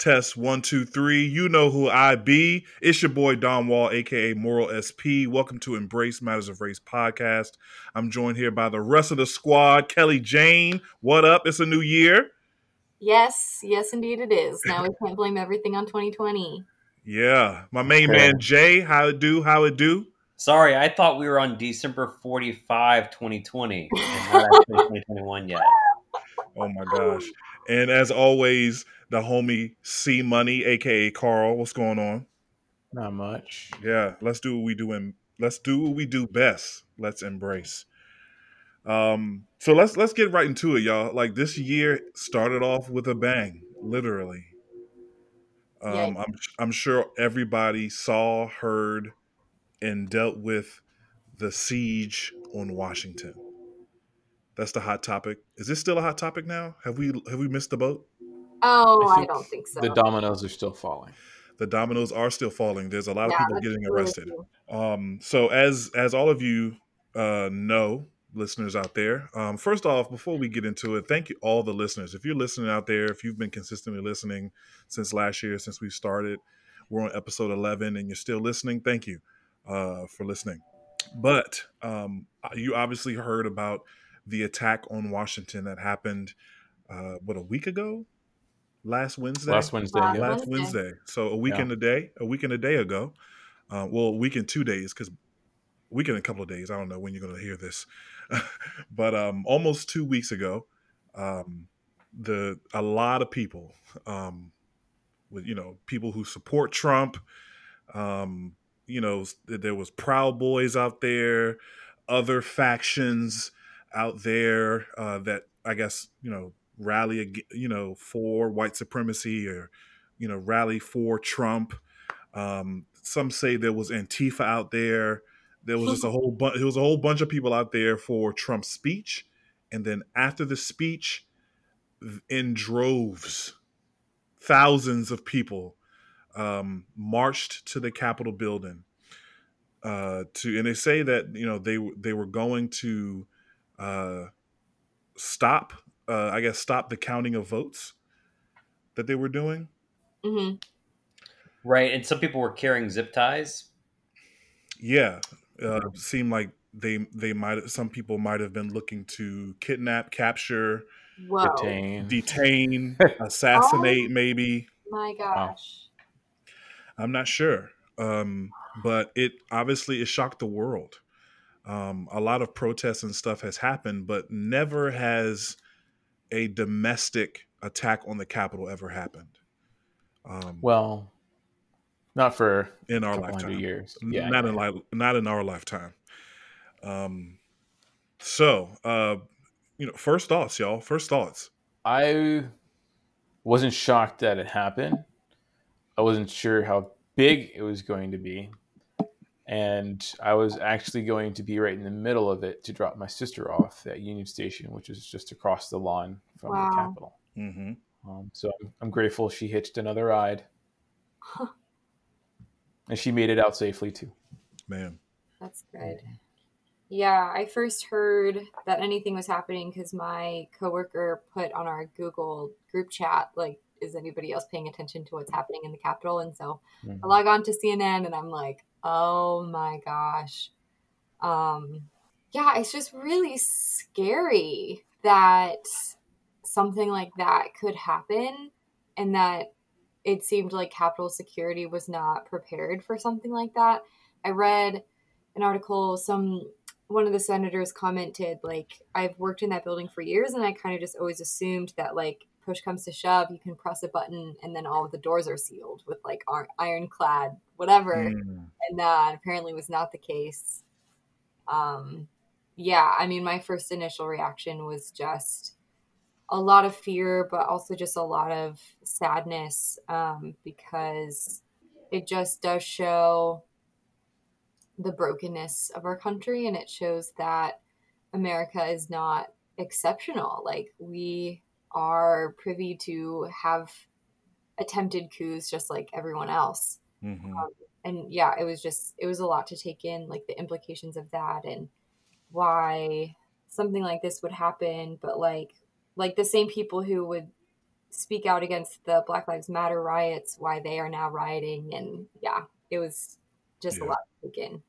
Test, test, one, two, three. You know who I be. It's your boy Don Wall, aka Moral SP. Welcome to Embrace Matters of Race podcast. I'm joined here by the rest of the squad. Kelly Jane, what up? It's a new year. Yes, yes, indeed it is. Now we can't blame everything on 2020. Yeah, my main man Jay, how it do? How it do? Sorry, I thought we were on December 45, 2020, and not actually 2021 yet. Oh my gosh! And as always, the homie C Money, aka Carl. What's going on? Not much. Yeah, let's do what we do and let's do what we do best. Let's embrace. Um, so let's let's get right into it, y'all. Like this year started off with a bang, literally. Um, I'm I'm sure everybody saw, heard, and dealt with the siege on Washington. That's the hot topic. Is this still a hot topic now? Have we have we missed the boat? Oh, I, I don't think so. The dominoes are still falling. The dominoes are still falling. There's a lot yeah, of people getting arrested. Um, so as as all of you uh, know, listeners out there, um, first off, before we get into it, thank you all the listeners. If you're listening out there, if you've been consistently listening since last year, since we started, we're on episode 11, and you're still listening. Thank you uh, for listening. But um, you obviously heard about the attack on Washington that happened, uh, what a week ago, last Wednesday. Last Wednesday. Last, last Wednesday. So a week yeah. and a day, a week and a day ago. Uh, well, a week and two days because week and a couple of days. I don't know when you're going to hear this, but um, almost two weeks ago, um, the a lot of people, um, with you know people who support Trump, um, you know there was Proud Boys out there, other factions out there uh, that I guess you know rally, you know, for white supremacy or, you know, rally for Trump. Um, some say there was Antifa out there. There was just a whole bunch. There was a whole bunch of people out there for Trump's speech, and then after the speech, in droves, thousands of people um, marched to the Capitol building. Uh, to and they say that you know they they were going to uh, stop uh, I guess, stop the counting of votes that they were doing. Mm-hmm. Right, and some people were carrying zip ties. Yeah, uh, seemed like they they might some people might have been looking to kidnap, capture, Whoa. detain, detain, assassinate, oh, maybe. My gosh, I'm not sure, um, but it obviously it shocked the world. Um, a lot of protests and stuff has happened, but never has a domestic attack on the Capitol ever happened. Um, well, not for in our lifetime. Years, yeah, not yeah. in li- not in our lifetime. Um, so uh, you know, first thoughts, y'all. First thoughts. I wasn't shocked that it happened. I wasn't sure how big it was going to be and I was actually going to be right in the middle of it to drop my sister off at Union Station, which is just across the lawn from wow. the Capitol. Mm-hmm. Um, so I'm, I'm, grateful she hitched another ride, and she made it out safely too. Man, that's good. Yeah, I first heard that anything was happening because my coworker put on our Google group chat like is anybody else paying attention to what's happening in the Capitol? And so mm-hmm. I log on to CNN and I'm like, Oh my gosh. Um, yeah, it's just really scary that something like that could happen and that it seemed like Capitol security was not prepared for something like that. I read an article, some one of the senators commented, like, I've worked in that building for years and I kind of just always assumed that like push comes to shove, you can press a button and then all of the doors are sealed with like ironclad whatever. Mm. And that apparently was not the case. Um, yeah, I mean, my first initial reaction was just a lot of fear, but also just a lot of sadness um, because it just does show the brokenness of our country and it shows that America is not exceptional. Like, we are privy to have attempted coups just like everyone else. Mm-hmm. Um, and yeah, it was just it was a lot to take in, like the implications of that and why something like this would happen. But like like the same people who would speak out against the Black Lives Matter riots, why they are now rioting, and yeah, it was just Yeah. a lot to take in.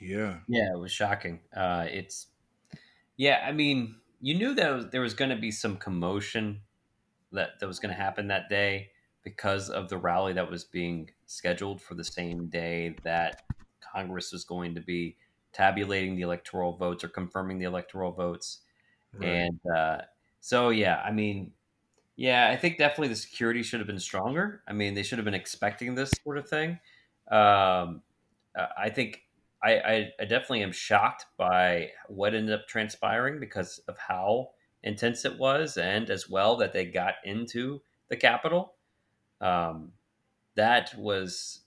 Yeah. Yeah, it was shocking. Uh, it's yeah. I mean, you knew that was, there was going to be some commotion that that was going to happen that day because of the rally that was being scheduled for the same day that Congress was going to be tabulating the electoral votes or confirming the electoral votes. Right. And uh, so, yeah, I mean, yeah, I think definitely the security should have been stronger. I mean, they should have been expecting this sort of thing. Um, I think I, I, I definitely am shocked by what ended up transpiring because of how intense it was, and as well that they got into the Capitol. Um, that was,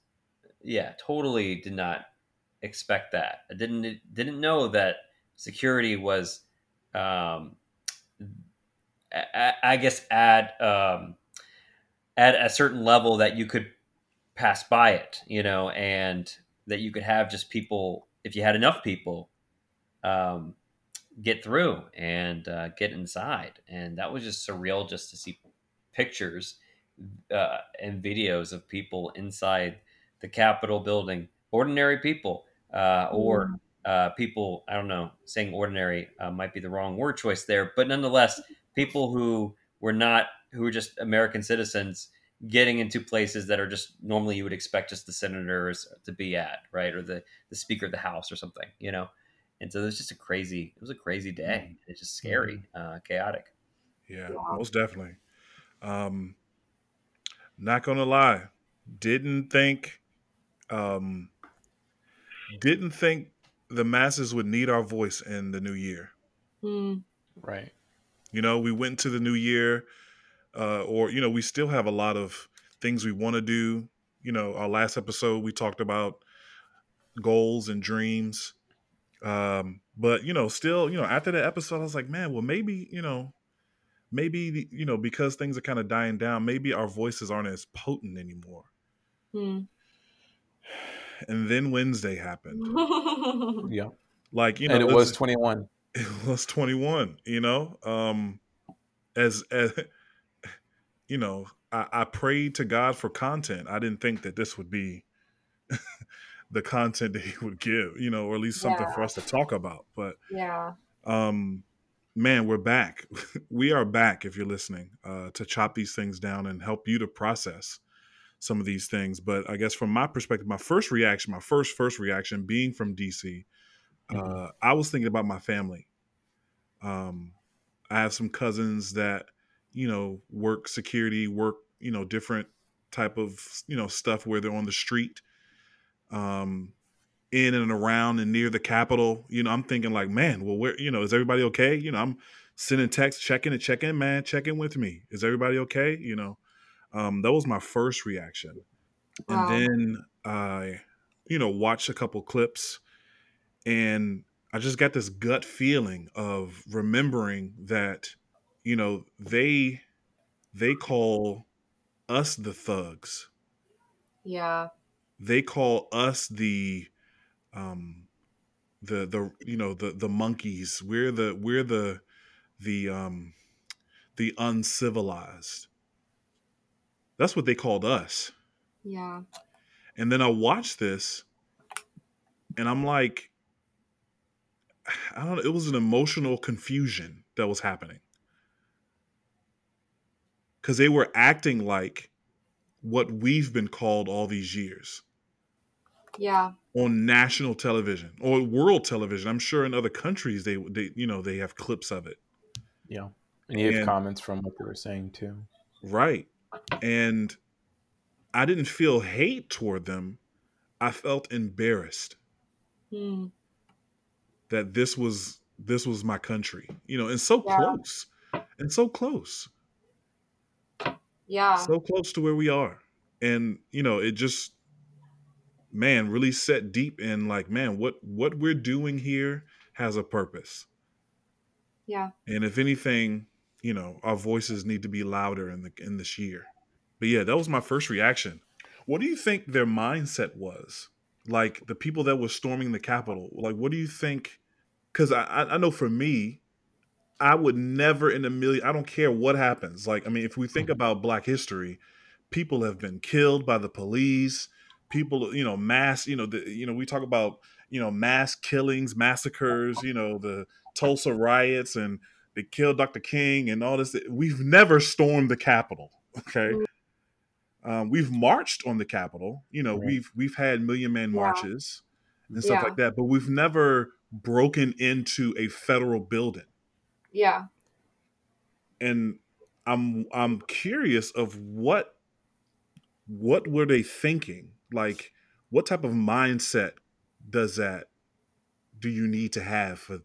yeah, totally did not expect that. I didn't didn't know that security was, um, I, I guess at um, at a certain level that you could pass by it, you know, and that you could have just people if you had enough people um, get through and uh, get inside, and that was just surreal just to see pictures uh, and videos of people inside the Capitol building, ordinary people, uh, or uh, people. I don't know, saying ordinary uh, might be the wrong word choice there, but nonetheless, people who were not who were just American citizens getting into places that are just normally you would expect just the senators to be at, right, or the the Speaker of the House or something, you know. And so it was just a crazy. It was a crazy day. It's just scary, uh, chaotic. Yeah, Yeah. most definitely. Um, not gonna lie, didn't think, um, didn't think the masses would need our voice in the new year. Hmm. Right. You know, we went into the new year, uh, or you know, we still have a lot of things we want to do. You know, our last episode we talked about goals and dreams. Um, but you know, still, you know, after the episode, I was like, man, well, maybe, you know, maybe you know, because things are kind of dying down, maybe our voices aren't as potent anymore. Hmm. And then Wednesday happened. Yeah. Like, you know, and it was 21. it was 21 you know um as as you know I, I prayed to god for content i didn't think that this would be the content that he would give you know or at least something for us to talk about but yeah. um man we're back we are back if you're listening uh to chop these things down and help you to process some of these things but i guess from my perspective my first reaction my first first reaction being from dc Mhm. uh, I was thinking about my family. Um, I have some cousins that, you know, work security, work, you know, different type of, you know, stuff where they're on the street, um, in and around and near the Capitol. You know, I'm thinking like, man, well, where, you know, is everybody okay? You know, I'm sending texts, checking and checking, man, checking with me. Is everybody okay? You know, um, that was my first reaction. Wow. And then I, you know, watched a couple clips and I just got this gut feeling of remembering that, you know, they they call us the thugs. Yeah. They call us the um the the you know the the monkeys. We're the we're the the um the uncivilized. That's what they called us. Yeah. And then I watched this and I'm like, I don't know, it was an emotional confusion that was happening. Because they were acting like what we've been called all these years Yeah. on national television or world television. I'm sure in other countries they they you know they have clips of it. Yeah. And you have And- comments from what they were saying too. Right. And I didn't feel hate toward them. I felt embarrassed. Hmm. that this was this was my country you know and so Yeah. close and so close Yeah. so close to where we are. And you know it just man really set deep in like man what what we're doing here has a purpose. Yeah. and if anything you know our voices need to be louder in the in this year. But yeah that was my first reaction. What do you think their mindset was? Like the people that were storming the capitol like what do you think? Because I, I I know for me I would never in a million. I don't care what happens. Like, I mean, if we think Mm-hmm. about Black history, people have been killed by the police. People, you know, mass. You know, the, you know, we talk about you know mass killings, massacres. You know, the Tulsa riots, and they killed Dr. King and all this. We've never stormed the Capitol. Okay. Um, we've marched on the Capitol. You know, Right. we've we've had Million Man Yeah. marches and stuff Yeah. like that, but we've never broken into a federal building. Yeah. And I'm I'm curious of what what were they thinking? Like, what type of mindset does that do you need to have for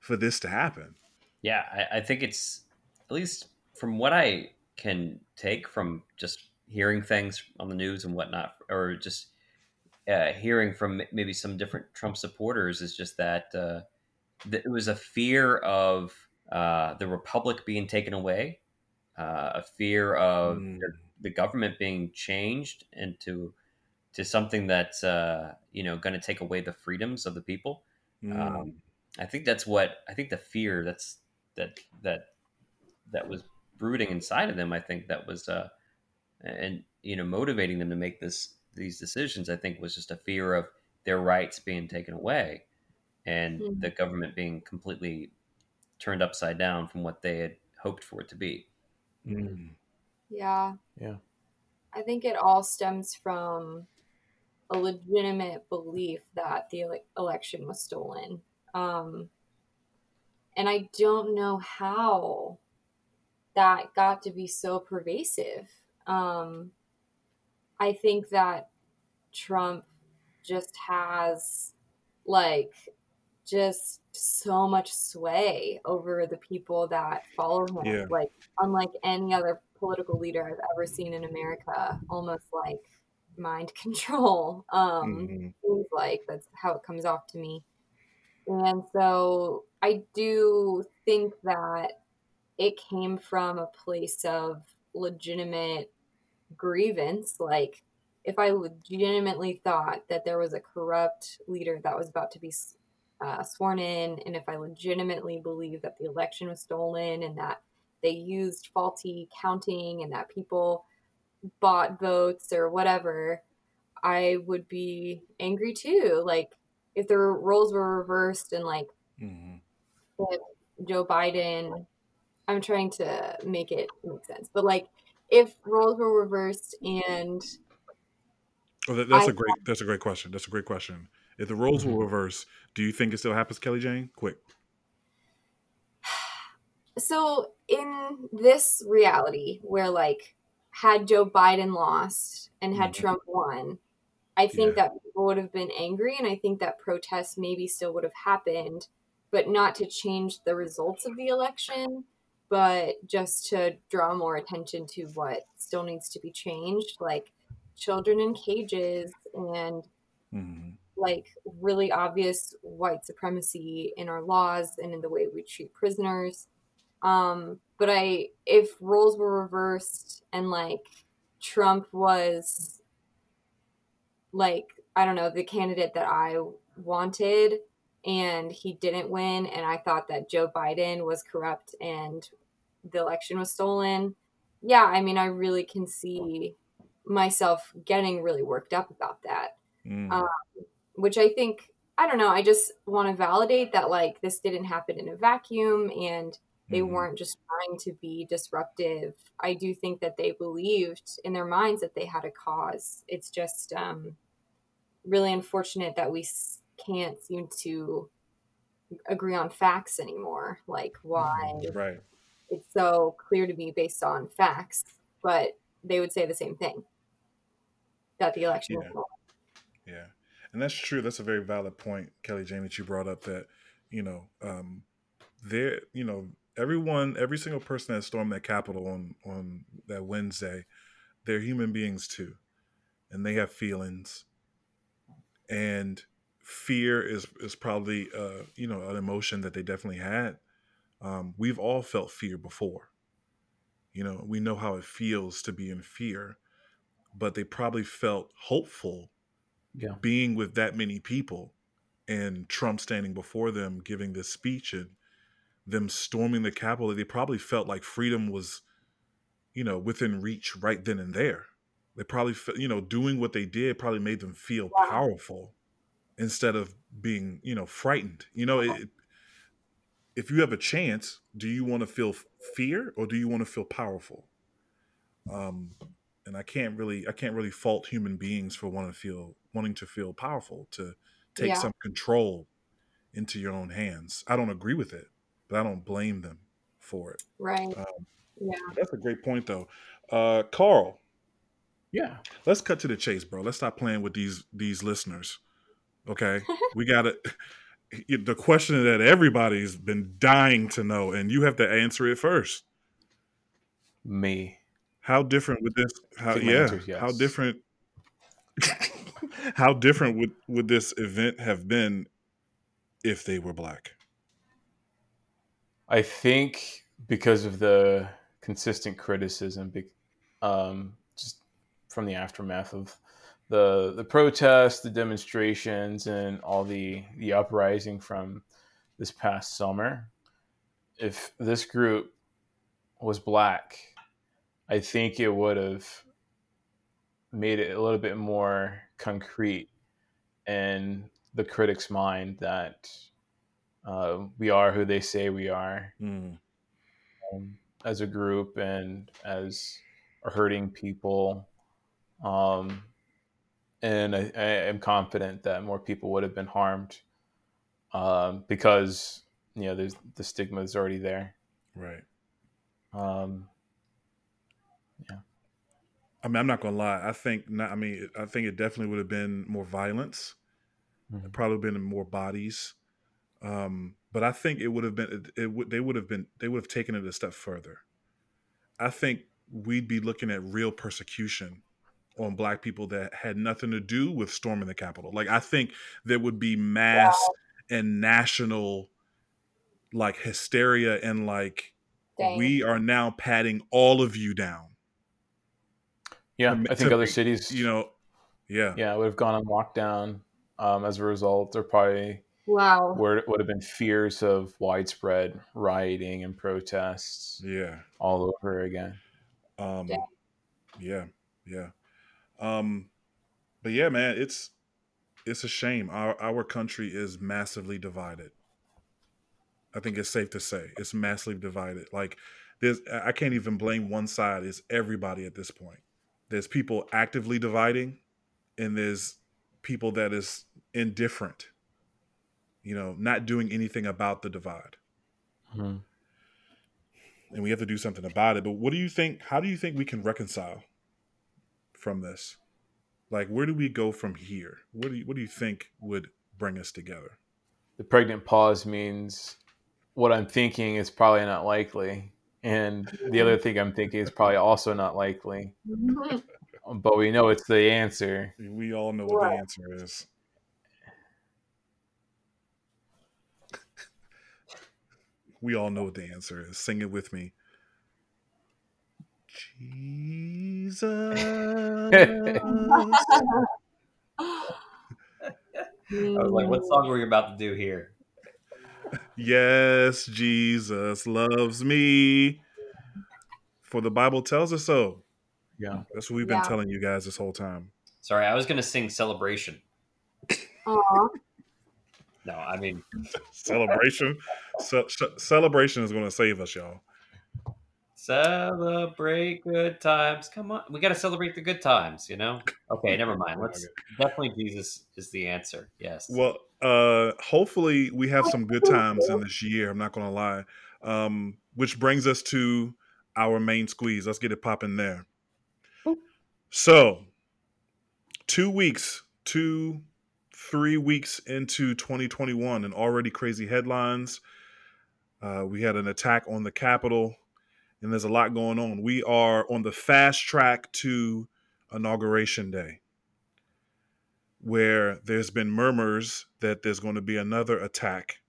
for this to happen? Yeah, I, I think it's at least from what I can take from just hearing things on the news and whatnot, or just uh, hearing from maybe some different Trump supporters, is just that, uh, that it was a fear of uh, the republic being taken away, uh, a fear of Mm. the government being changed into to something that's uh, you know going to take away the freedoms of the people. Mm. Um, I think that's what I think the fear that's that that that was brooding inside of them. I think that was uh, and you know motivating them to make this these decisions. I think was just a fear of their rights being taken away and Mhm. the government being completely turned upside down from what they had hoped for it to be. Mm. Yeah. Yeah. I think it all stems from a legitimate belief that the ele- election was stolen. Um, and I don't know how that got to be so pervasive. Um, I think that Trump just has like just so much sway over the people that follow him. Yeah. Like unlike any other political leader I've ever seen in America, almost like mind control. Um, Mhm. seems like that's how it comes off to me. And so I do think that it came from a place of legitimate grievance. Like, if I legitimately thought that there was a corrupt leader that was about to be uh, sworn in, and if I legitimately believe that the election was stolen and that they used faulty counting and that people bought votes or whatever, I would be angry too. Like, if the roles were reversed and like Mhm. if Joe Biden, I'm trying to make it make sense, but like if roles were reversed and that, that's I- a great that's a great question. That's a great question. If the roles Mhm. will reverse, do you think it still happens, Kelly Jane? Quick. so in this reality where like had Joe Biden lost and had Mhm. Trump won, I think Yeah. that people would have been angry and I think that protests maybe still would have happened, but not to change the results of the election, but just to draw more attention to what still needs to be changed, like children in cages and hmm like really obvious white supremacy in our laws and in the way we treat prisoners. Um, but I, if roles were reversed and like Trump was like, I don't know, the candidate that I wanted and he didn't win, and I thought that Joe Biden was corrupt and the election was stolen. Yeah, I mean, I really can see myself getting really worked up about that Mm. Um, which I think I don't know. I just want to validate that like this didn't happen in a vacuum and they Mhm. weren't just trying to be disruptive. I do think that they believed in their minds that they had a cause. It's just um, really unfortunate that we can't seem to agree on facts anymore. Like why Right. it's so clear to me based on facts, but they would say the same thing that the election was Yeah. stolen. Yeah, and that's true. That's a very valid point, Kelly Jane, that you brought up. That you know, um, there, you know, everyone, every single person that stormed that Capitol on on that Wednesday, they're human beings too, and they have feelings, and fear is is probably uh, you know an emotion that they definitely had. Um, we've all felt fear before. You know, we know how it feels to be in fear, but they probably felt hopeful Yeah. being with that many people and Trump standing before them giving this speech and them storming the Capitol, they probably felt like freedom was, you know, within reach right then and there. They probably, felt, you know, doing what they did probably made them feel wow. powerful instead of being, you know, frightened. You know, it, if you have a chance, do you want to feel fear or do you want to feel powerful? Um, and I can't really, I can't really fault human beings for wanting to feel, wanting to feel powerful, to take yeah. some control into your own hands. I don't agree with it, but I don't blame them for it. Right. Um, yeah. That's a great point, though. Uh, Carl. Yeah. Let's cut to the chase, bro. Let's stop playing with these these listeners. Okay, we got it. The question that everybody's been dying to know, and you have to answer it first. Me. How different would this? How yeah? Yes. How different? how different would would this event have been if they were black? I think because of the consistent criticism, um, just from the aftermath of the the protests, the demonstrations, and all the the uprising from this past summer. If this group was black, I think it would have made it a little bit more concrete in the critic's mind that uh, we are who they say we are mm. um, as a group and as hurting people. Um, and I, I, am confident that more people would have been harmed um, because you know there's the stigma is already there. Right. Um, yeah. I mean, I'm not gonna lie. I think not. I mean, I think it definitely would have been more violence. Mm-hmm. Probably been more bodies. Um, but I think it would have been. It, it would. They would have been. They would have taken it a step further. I think we'd be looking at real persecution on black people that had nothing to do with storming the Capitol. Like I think there would be mass wow. and national like hysteria and like Dang. we are now patting all of you down. Yeah, I think other cities, you know, yeah, yeah, would have gone on lockdown um, as a result. There probably wow would would have been fears of widespread rioting and protests. Yeah, all over again. Um, yeah, yeah. Um, but yeah, man, it's it's a shame. Our our country is massively divided. I think it's safe to say it's massively divided. Like there's I can't even blame one side. It's everybody at this point. There's people actively dividing, and there's people that is indifferent. You know, not doing anything about the divide. Mm-hmm. And we have to do something about it. But what do you think? How do you think we can reconcile from this? Like, where do we go from here? What do you, what do you think would bring us together? The pregnant pause means what I'm thinking is probably not likely, and the other mm-hmm. thing I'm thinking is probably also not likely. Mm-hmm. but we know it's the answer. We all know what the answer is. we all know what the answer is. Sing it with me. Jesus. I was like, what song were you about to do here? Yes, Jesus loves me. For the Bible tells us so. Yeah. That's what we've been yeah. telling you guys this whole time. Sorry, I was going to sing Celebration. Aww. No, I mean celebration. Ce- celebration is going to save us, y'all. Celebrate good times. Come on, we got to celebrate the good times. You know. Okay, never mind. Let's definitely Jesus is the answer. Yes. Well, uh, hopefully we have some good times in this year. I'm not going to lie. Um, which brings us to our main squeeze. Let's get it popping there. So, two weeks, two, three weeks into 2021, and already crazy headlines. Uh, we had an attack on the Capitol and there's a lot going on. We are on the fast track to inauguration day, where there's been murmurs that there's going to be another attack,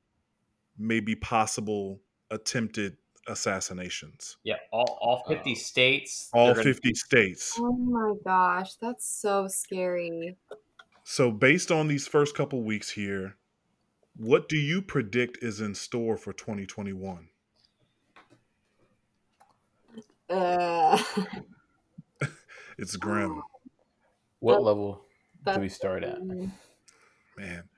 maybe possible attempted assassinations. Yeah, all, all 50 uh, states. All 50 states. Oh my gosh, that's so scary. So, based on these first couple weeks here, what do you predict is in store for 2021? Uh, it's grim. What That's- level do we start at? Man.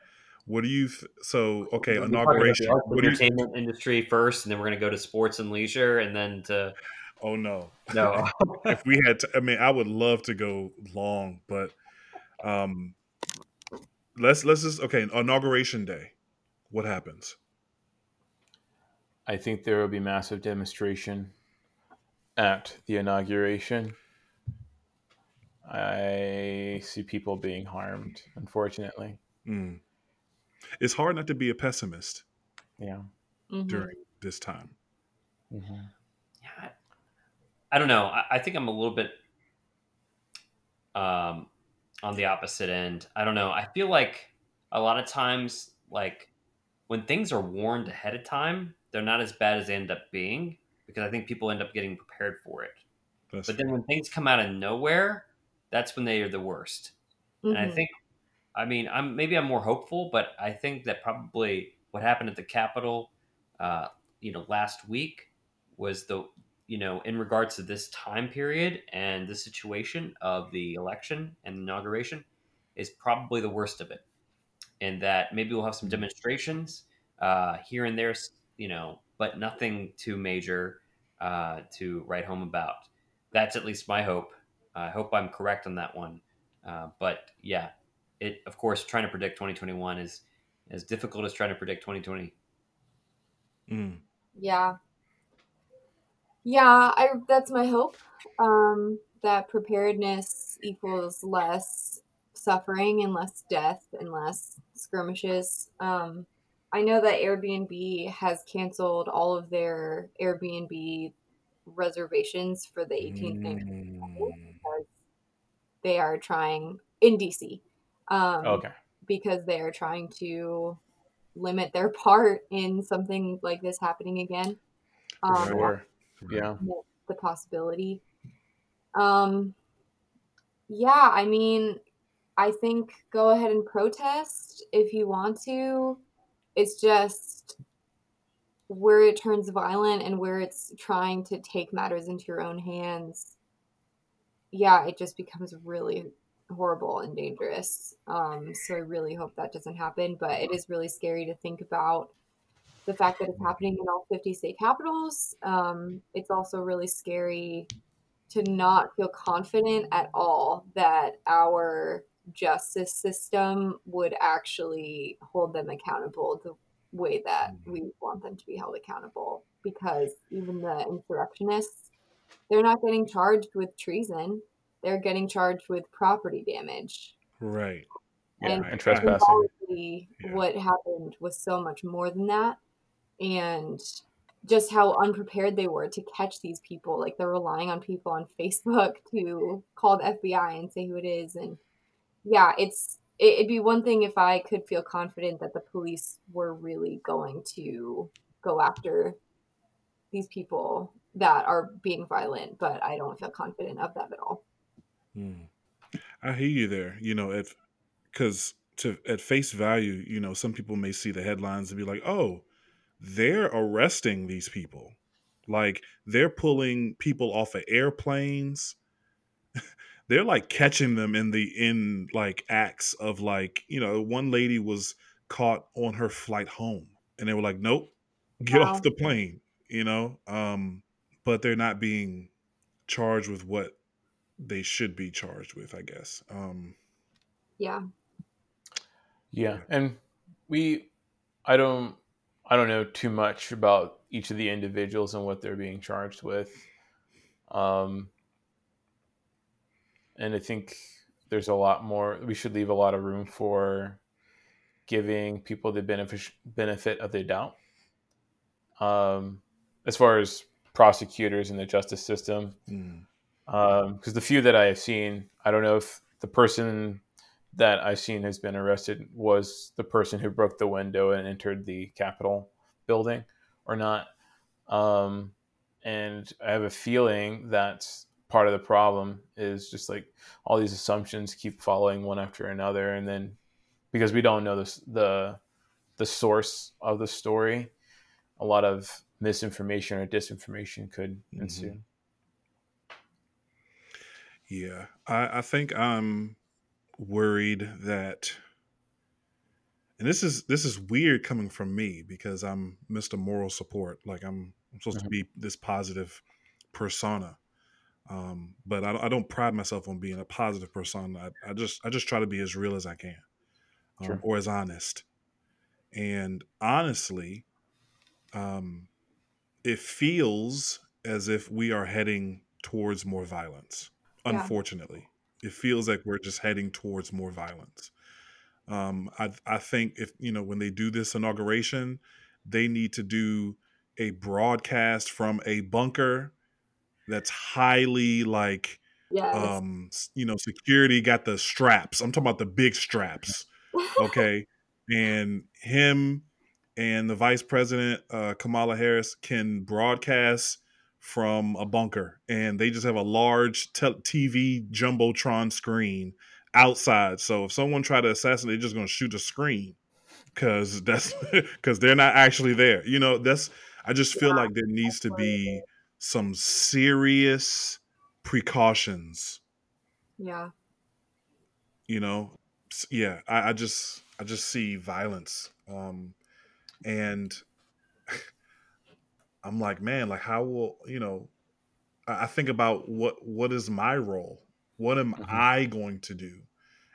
What do you th- so okay, We're inauguration. the What do you entertainment industry first, and then we're going to go to sports and leisure, and then to Oh no. no. if we had to I mean I would love to go long, but um let's let's just okay, inauguration day. What happens? I think there will be massive demonstration at the inauguration. I see people being harmed, unfortunately. Mm. It's hard not to be a pessimist Yeah. Mhm. during this time. hmm Yeah, I don't know. I, I think I'm a little bit um, on the opposite end. I don't know. I feel like a lot of times, like when things are warned ahead of time, they're not as bad as they end up being because I think people end up getting prepared for it. That's But then when things come out of nowhere, that's when they are the worst. And I Mhm. think, I mean, I'm maybe I'm more hopeful, but I think that probably what happened at the Capitol, uh, you know, last week was the, you know, in regards to this time period and the situation of the election and inauguration, is probably the worst of it. And that maybe we'll have some demonstrations uh, here and there, you know, but nothing too major uh, to write home about. That's at least my hope. I hope I'm correct on that one. Uh, but yeah, it of course trying to predict 2021 is as difficult as trying to predict 2020. Mm. Yeah. Yeah, I that's my hope. Um, that preparedness equals less suffering and less death and less skirmishes. Um, I know that Airbnb has canceled all of their Airbnb reservations for the 18th and Mm. Because they are trying in DC. Um, Okay. because they are trying to limit their part in something like this happening again. For Um, Sure. Yeah. the possibility. Um, yeah, I mean, I think go ahead and protest if you want to. It's just where it turns violent and where it's trying to take matters into your own hands. Yeah, it just becomes really horrible and dangerous. Um, so I really hope that doesn't happen. But it is really scary to think about the fact that it's happening in all 50 state capitals. Um, it's also really scary to not feel confident at all that our justice system would actually hold them accountable the way that we want them to be held accountable. Because even the insurrectionists, they're not getting charged with treason, they're getting charged with property damage. Right. Yeah. And And trespassing. Yeah. what happened was so much more than that and just how unprepared they were to catch these people like they're relying on people on facebook to call the fbi and say who it is and yeah it's it'd be one thing if i could feel confident that the police were really going to go after these people that are being violent but i don't feel confident of that at all Mm. I hear you there. You know, at because to at face value, you know, some people may see the headlines and be like, "Oh, they're arresting these people. Like they're pulling people off of airplanes. they're like catching them in the in like acts of like, you know, one lady was caught on her flight home and they were like, "Nope, get Wow. off the plane." You know, um, but they're not being charged with what they should be charged with, I guess. Um, yeah Yeah, and we, I don't, I don't know too much about each of the individuals and what they're being charged with. Um, and I think there's a lot more. We should leave a lot of room for giving people the benefit benefit of the doubt. Um, as far as prosecutors in the justice system, mm, because the few that I have seen, I don't know if the person that I've seen has been arrested was the person who broke the window and entered the Capitol building or not. Um, and I have a feeling that part of the problem is just like all these assumptions keep following one after another, and then because we don't know this, the the source of the story, a lot of misinformation or disinformation could ensue. Yeah, I, I think I'm worried that, and this is this is weird coming from me because I'm Mr. Moral Support. Like I'm, I'm supposed mm-hmm. to be this positive persona, um, but I, I, don't pride myself on being a positive persona. I, I, just I just try to be as real as I can, um, sure. or as honest. And honestly, um, it feels as if we are heading towards more violence. Yeah. Unfortunately, it feels like we're just heading towards more violence. Um, I, I think if you know when they do this inauguration, they need to do a broadcast from a bunker that's highly like yes. um you know security got the straps i'm talking about the big straps okay and him and the vice president uh, Kamala Harris can broadcast from a bunker, and they just have a large te- TV jumbotron screen outside. So if someone try to assassinate, they're just going to shoot a screen because that's because they're not actually there. You know, that's I just feel yeah, like there needs to be some serious precautions. Yeah. You know, yeah. I, I just I just see violence. Um, and I'm like, man, like how will you know? I think about what what is my role? What am mm-hmm. I going to do?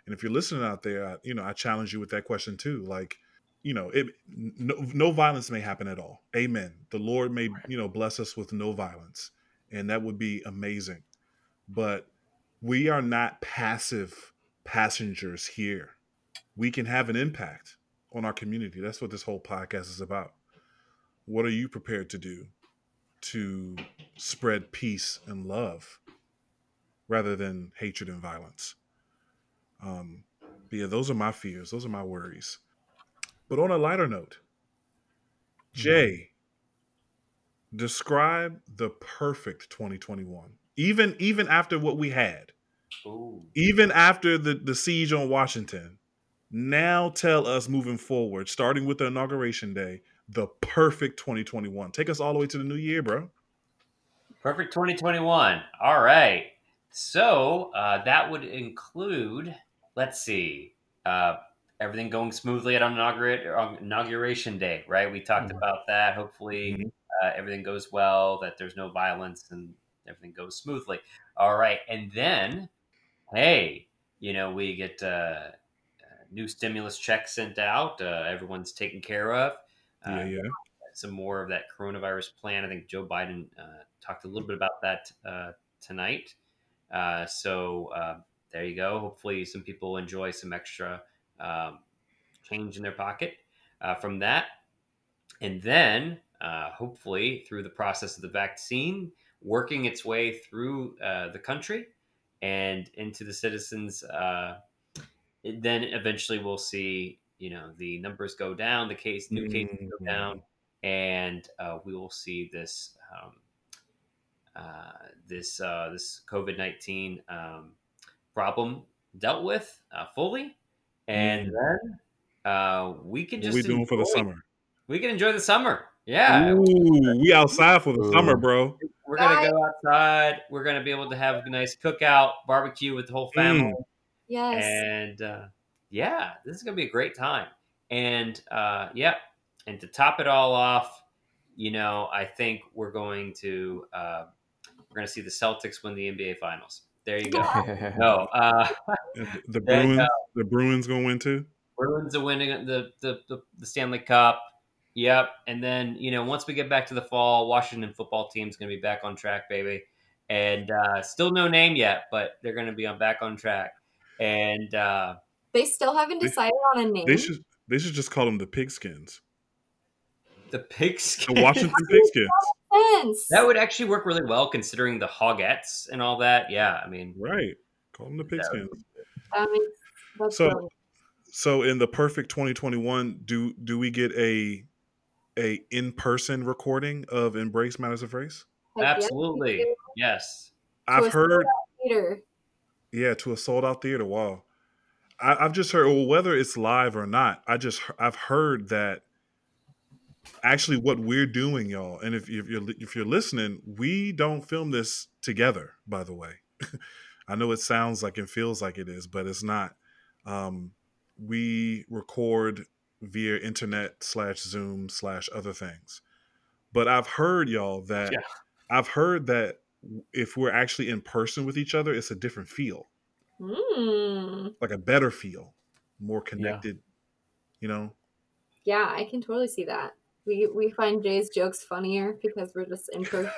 And if you're listening out there, I, you know, I challenge you with that question too. Like, you know, it no, no violence may happen at all. Amen. The Lord may you know bless us with no violence, and that would be amazing. But we are not passive passengers here. We can have an impact on our community. That's what this whole podcast is about. What are you prepared to do to spread peace and love rather than hatred and violence? Um, yeah, those are my fears. Those are my worries. But on a lighter note, Jay, describe the perfect 2021. Even even after what we had, Ooh. even after the the siege on Washington, now tell us moving forward, starting with the inauguration day, the perfect 2021. Take us all the way to the new year, bro. Perfect 2021. All right. So uh, that would include, let's see, uh, everything going smoothly at inauguration day, right? We talked mm-hmm. about that. Hopefully, mm-hmm. uh, everything goes well, that there's no violence, and everything goes smoothly. All right. And then, hey, you know, we get uh, new stimulus check sent out. Uh, everyone's taken care of. Uh, yeah, yeah. Some more of that coronavirus plan. I think Joe Biden uh, talked a little bit about that uh, tonight. Uh, so there you go. Hopefully, some people enjoy some extra um, change in their pocket from that. And then, hopefully, through the process of the vaccine, working its way through the country and into the citizens' then eventually we'll see you know the numbers go down, the case new cases mm-hmm. go down, and uh, we will see this um, uh, this uh, this COVID nineteen um, problem dealt with uh, fully, and mm. then uh, we can just what we doing for the summer. We can enjoy the summer. Yeah, Ooh, we outside for the Ooh. summer, bro. We're gonna go outside. We're gonna be able to have a nice cookout, barbecue with the whole family. Mm. Yes. And uh, yeah, this is going to be a great time. And uh, yeah, and to top it all off, you know, I think we're going to uh, we're going to see the Celtics win the NBA Finals. There you go. no, uh, the Bruins. the Bruins going to win too. Bruins are winning the, the the the Stanley Cup. Yep. And then you know, once we get back to the fall, Washington football team's going to be back on track, baby. And uh, still no name yet, but they're going to be on back on track and uh, they still haven't decided they, on a name. They should they should just call them the Pigskins. The Pigskins. The Washington Pigskins. That would actually work really well considering the Hogettes and all that. Yeah, I mean, right. Call them the Pigskins. I mean, so, so in the perfect 2021, do do we get a a in person recording of Embrace Matters of Race? Absolutely, yes. I've heard. Yeah, to a sold out theater. Wow. I, have just heard, well, whether it's live or not, I just I've heard that actually what we're doing, y'all, and if, if you're if you're listening, we don't film this together. By the way, I know it sounds like and feels like it is, but it's not. Um, we record via internet slash Zoom slash other things, but I've heard y'all that yeah. I've heard that if we're actually in person with each other, it's a different feel. Mm. Like a better feel, more connected, yeah. you know? Yeah, I can totally see that. We we find Jay's jokes funnier because we're just in person.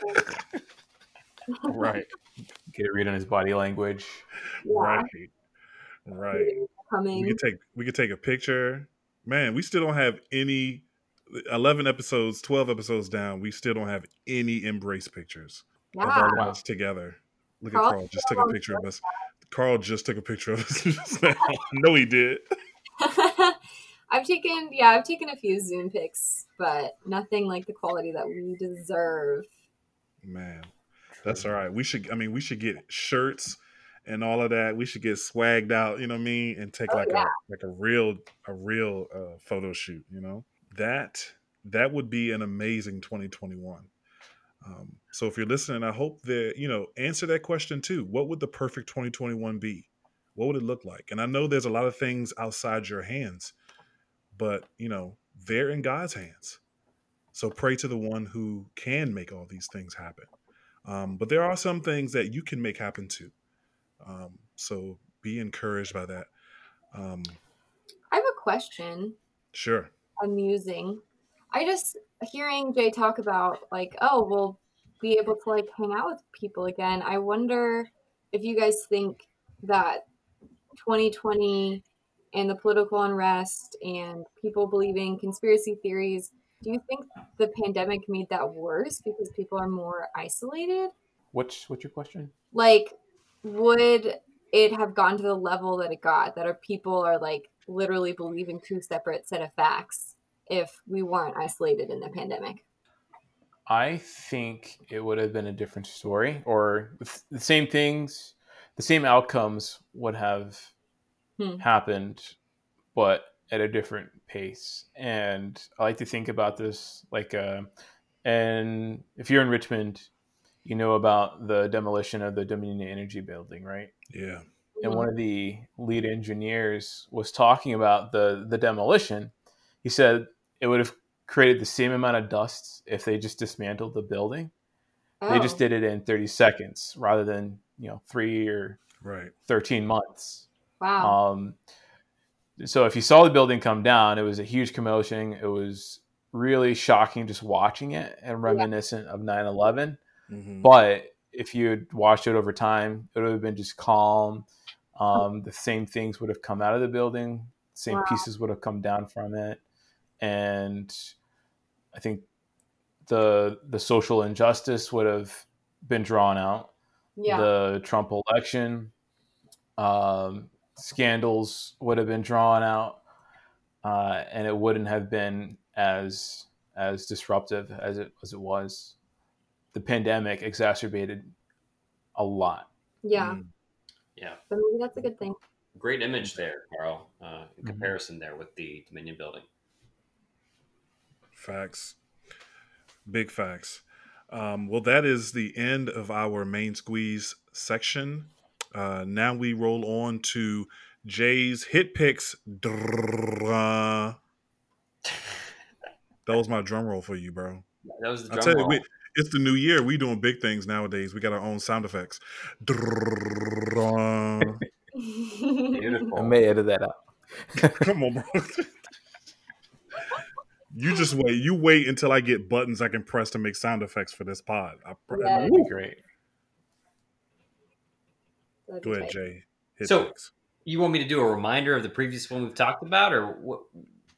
right. Get a read on his body language. Yeah. Right. Right. Coming. We could take we could take a picture. Man, we still don't have any 11 episodes, 12 episodes down, we still don't have any embrace pictures wow. of our lives together. Look Carl, at Carl just took a picture of us. Carl just took a picture of us no, he did. I've taken yeah, I've taken a few Zoom pics, but nothing like the quality that we deserve. Man, that's all right. We should I mean we should get shirts and all of that. We should get swagged out, you know what I mean, and take oh, like yeah. a like a real a real uh, photo shoot, you know? That that would be an amazing 2021. Um, so if you're listening, I hope that, you know, answer that question too. What would the perfect 2021 be? What would it look like? And I know there's a lot of things outside your hands, but, you know, they're in God's hands. So pray to the one who can make all these things happen. Um, but there are some things that you can make happen too. Um, so be encouraged by that. Um, I have a question. Sure. Amusing. I just hearing Jay talk about like, oh, well, be able to like hang out with people again. I wonder if you guys think that 2020 and the political unrest and people believing conspiracy theories, do you think the pandemic made that worse because people are more isolated? What's what's your question? Like would it have gone to the level that it got that our people are like literally believing two separate set of facts if we weren't isolated in the pandemic? I think it would have been a different story, or the same things, the same outcomes would have hmm. happened, but at a different pace. And I like to think about this like, uh, and if you're in Richmond, you know about the demolition of the Dominion Energy Building, right? Yeah. And one mm-hmm. of the lead engineers was talking about the the demolition. He said it would have created the same amount of dust if they just dismantled the building. Oh. They just oh. did it in 30 seconds rather than, you know, three or right. 13 months. Wow. Um, so if you saw the building come down, it was a huge commotion. It was really shocking just watching it and reminiscent yeah. of 9 11. Mm-hmm. But if you had watched it over time, it would have been just calm. Um, the same things would have come out of the building, same wow. pieces would have come down from it. And I think the the social injustice would have been drawn out. Yeah. The Trump election um, scandals would have been drawn out, uh, and it wouldn't have been as as disruptive as it as it was. The pandemic exacerbated a lot. Yeah. Mm. Yeah. But maybe that's a good thing. Great image there, Carl. Uh, in mm-hmm. comparison, there with the Dominion building. Facts. Big facts. Um, well, that is the end of our main squeeze section. Uh, now we roll on to Jay's hit picks. That was my drum roll for you, bro. That was the drum roll. You, we, it's the new year. We doing big things nowadays. We got our own sound effects. Beautiful. I may edit that out. Come on, bro. you just wait. You wait until I get buttons I can press to make sound effects for this pod. I, pr- Yeah. That'd be great. That'd Go ahead, tight. Jay. Hit So- things. You want me to do a reminder of the previous one we've talked about, or what?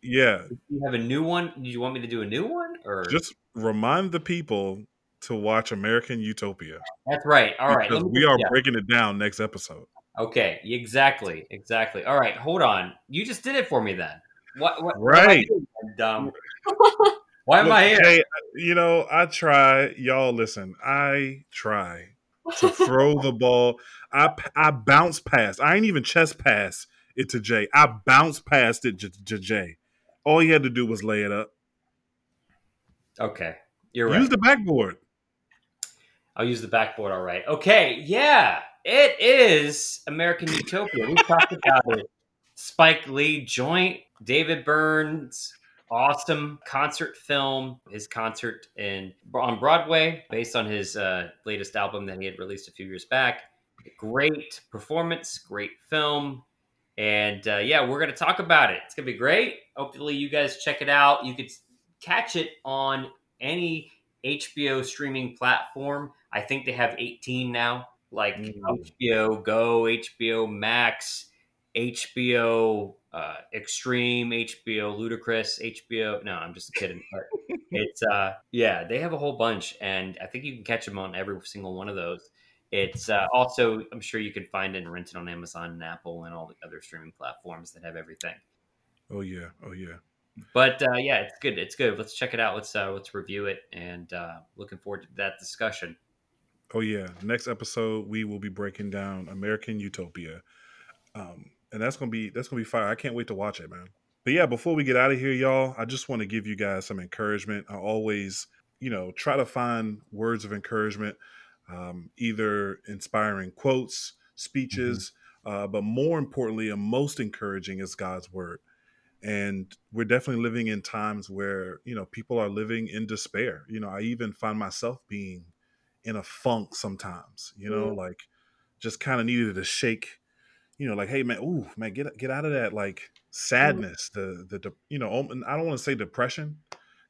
Yeah, Do you have a new one? Do you want me to do a new one, or just remind the people to watch American Utopia. that's right? All right, because we are yeah. breaking it down next episode. Okay, exactly, exactly. All right, hold on. You just did it for me then. What? what what am I Right. doing, dumb. Why am Look, I here? Jay, you know, I try. Y'all listen. I try to throw the ball. I I bounce past. I ain't even chest pass it to Jay. I bounce past it to, to Jay. All he had to do was lay it up. Okay, you're right. Use the backboard. I'll use the backboard. All right. Okay. Yeah. it is American Utopia. We talked about it. Spike Lee joint, David Burns, awesome concert film. His concert in on Broadway, based on his uh, latest album that he had released a few years back. Great performance, great film, and uh, yeah, we're gonna talk about it. It's gonna be great. Hopefully, you guys check it out. You could catch it on any HBO streaming platform. I think they have 18 now, like mm-hmm. HBO Go, HBO Max, HBO uh, Extreme, HBO Ludacris, HBO. No, I'm just kidding. But it's uh, yeah, they have a whole bunch, and I think you can catch them on every single one of those. It's uh, also, I'm sure you can find it and rent it on Amazon and Apple and all the other streaming platforms that have everything. Oh yeah, oh yeah. But uh, yeah, it's good. It's good. Let's check it out. Let's uh, let's review it, and uh, looking forward to that discussion. Oh yeah, next episode we will be breaking down American Utopia, um, and that's gonna be that's gonna be fire. I can't wait to watch it, man. But yeah, before we get out of here, y'all, I just want to give you guys some encouragement. I always, you know, try to find words of encouragement, um, either inspiring quotes, speeches, mm-hmm. uh, but more importantly and most encouraging is God's word and we're definitely living in times where you know people are living in despair you know i even find myself being in a funk sometimes you know mm. like just kind of needed to shake you know like hey man ooh man get get out of that like mm. sadness the the you know i don't want to say depression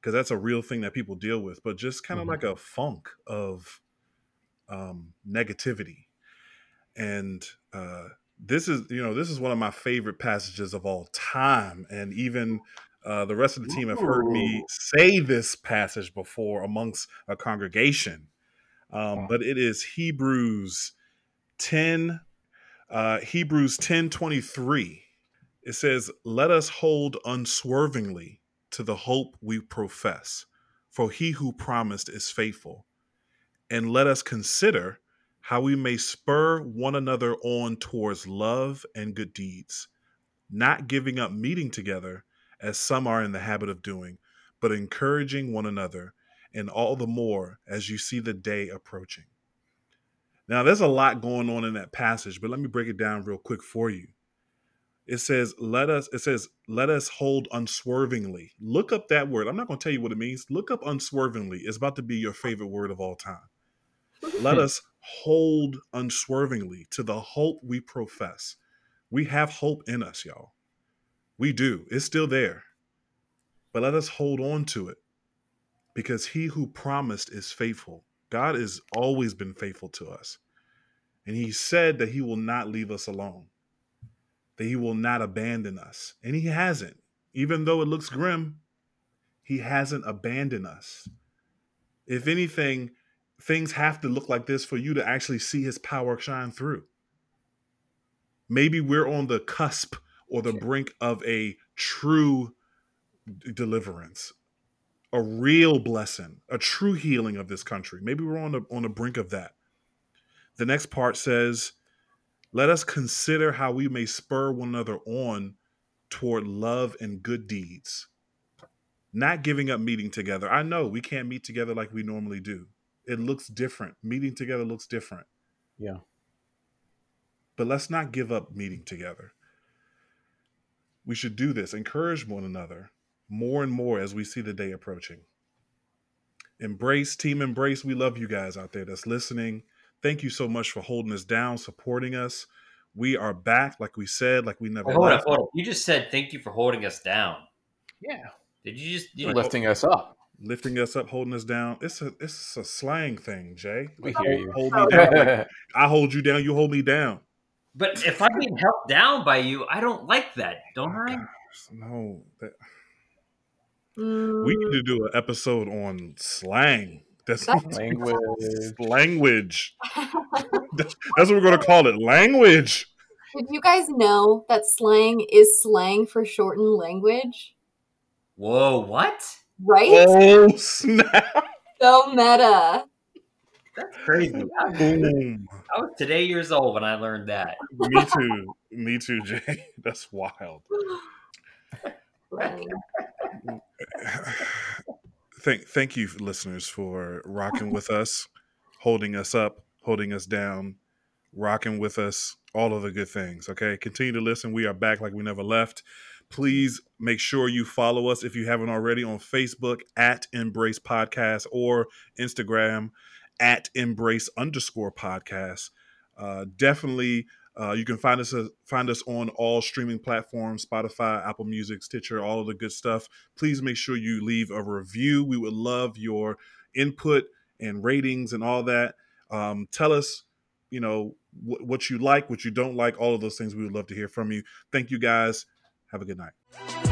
because that's a real thing that people deal with but just kind of mm-hmm. like a funk of um negativity and uh this is you know this is one of my favorite passages of all time and even uh, the rest of the team have heard me say this passage before amongst a congregation um, but it is hebrews 10 uh, hebrews 10 23 it says let us hold unswervingly to the hope we profess for he who promised is faithful and let us consider how we may spur one another on towards love and good deeds, not giving up meeting together as some are in the habit of doing, but encouraging one another, and all the more as you see the day approaching. Now, there's a lot going on in that passage, but let me break it down real quick for you. It says, let us, it says, let us hold unswervingly. Look up that word. I'm not going to tell you what it means. Look up unswervingly. It's about to be your favorite word of all time. Let us hold unswervingly to the hope we profess. We have hope in us, y'all. We do. It's still there. But let us hold on to it because he who promised is faithful. God has always been faithful to us. And he said that he will not leave us alone, that he will not abandon us. And he hasn't. Even though it looks grim, he hasn't abandoned us. If anything, things have to look like this for you to actually see his power shine through. Maybe we're on the cusp or the brink of a true deliverance, a real blessing, a true healing of this country. Maybe we're on the on the brink of that. The next part says, "Let us consider how we may spur one another on toward love and good deeds." Not giving up meeting together. I know we can't meet together like we normally do it looks different. Meeting together looks different. Yeah. But let's not give up meeting together. We should do this, encourage one another more and more as we see the day approaching. Embrace, team embrace. We love you guys out there that's listening. Thank you so much for holding us down, supporting us. We are back, like we said, like we never. hold on, hold on. You just said thank you for holding us down. Yeah. Did you just you lifting us up? lifting us up, holding us down. It's a it's a slang thing, Jay. We hear you. Hold me down. Like I hold you down. You hold me down. But if I'm being held down by you, I don't like that, don't I? No. That... Mm. We need to do an episode on slang. That's, that's language. language. that's, that's what we're going to call it. Language. Did you guys know that slang is slang for shortened language? Whoa, what? Right? Oh snap! So meta. That's crazy. I, I was today years old when I learned that. Me too. Me too, Jay. That's wild. thank thank you, listeners, for rocking with us, holding us up, holding us down, rocking with us, all of the good things. Okay, continue to listen. We are back like we never left. Please make sure you follow us if you haven't already on Facebook at Embrace Podcast or Instagram at Embrace underscore podcast. Uh, definitely, uh, you can find us uh, find us on all streaming platforms: Spotify, Apple Music, Stitcher, all of the good stuff. Please make sure you leave a review. We would love your input and ratings and all that. Um, tell us, you know, wh- what you like, what you don't like, all of those things. We would love to hear from you. Thank you guys. Have a good night.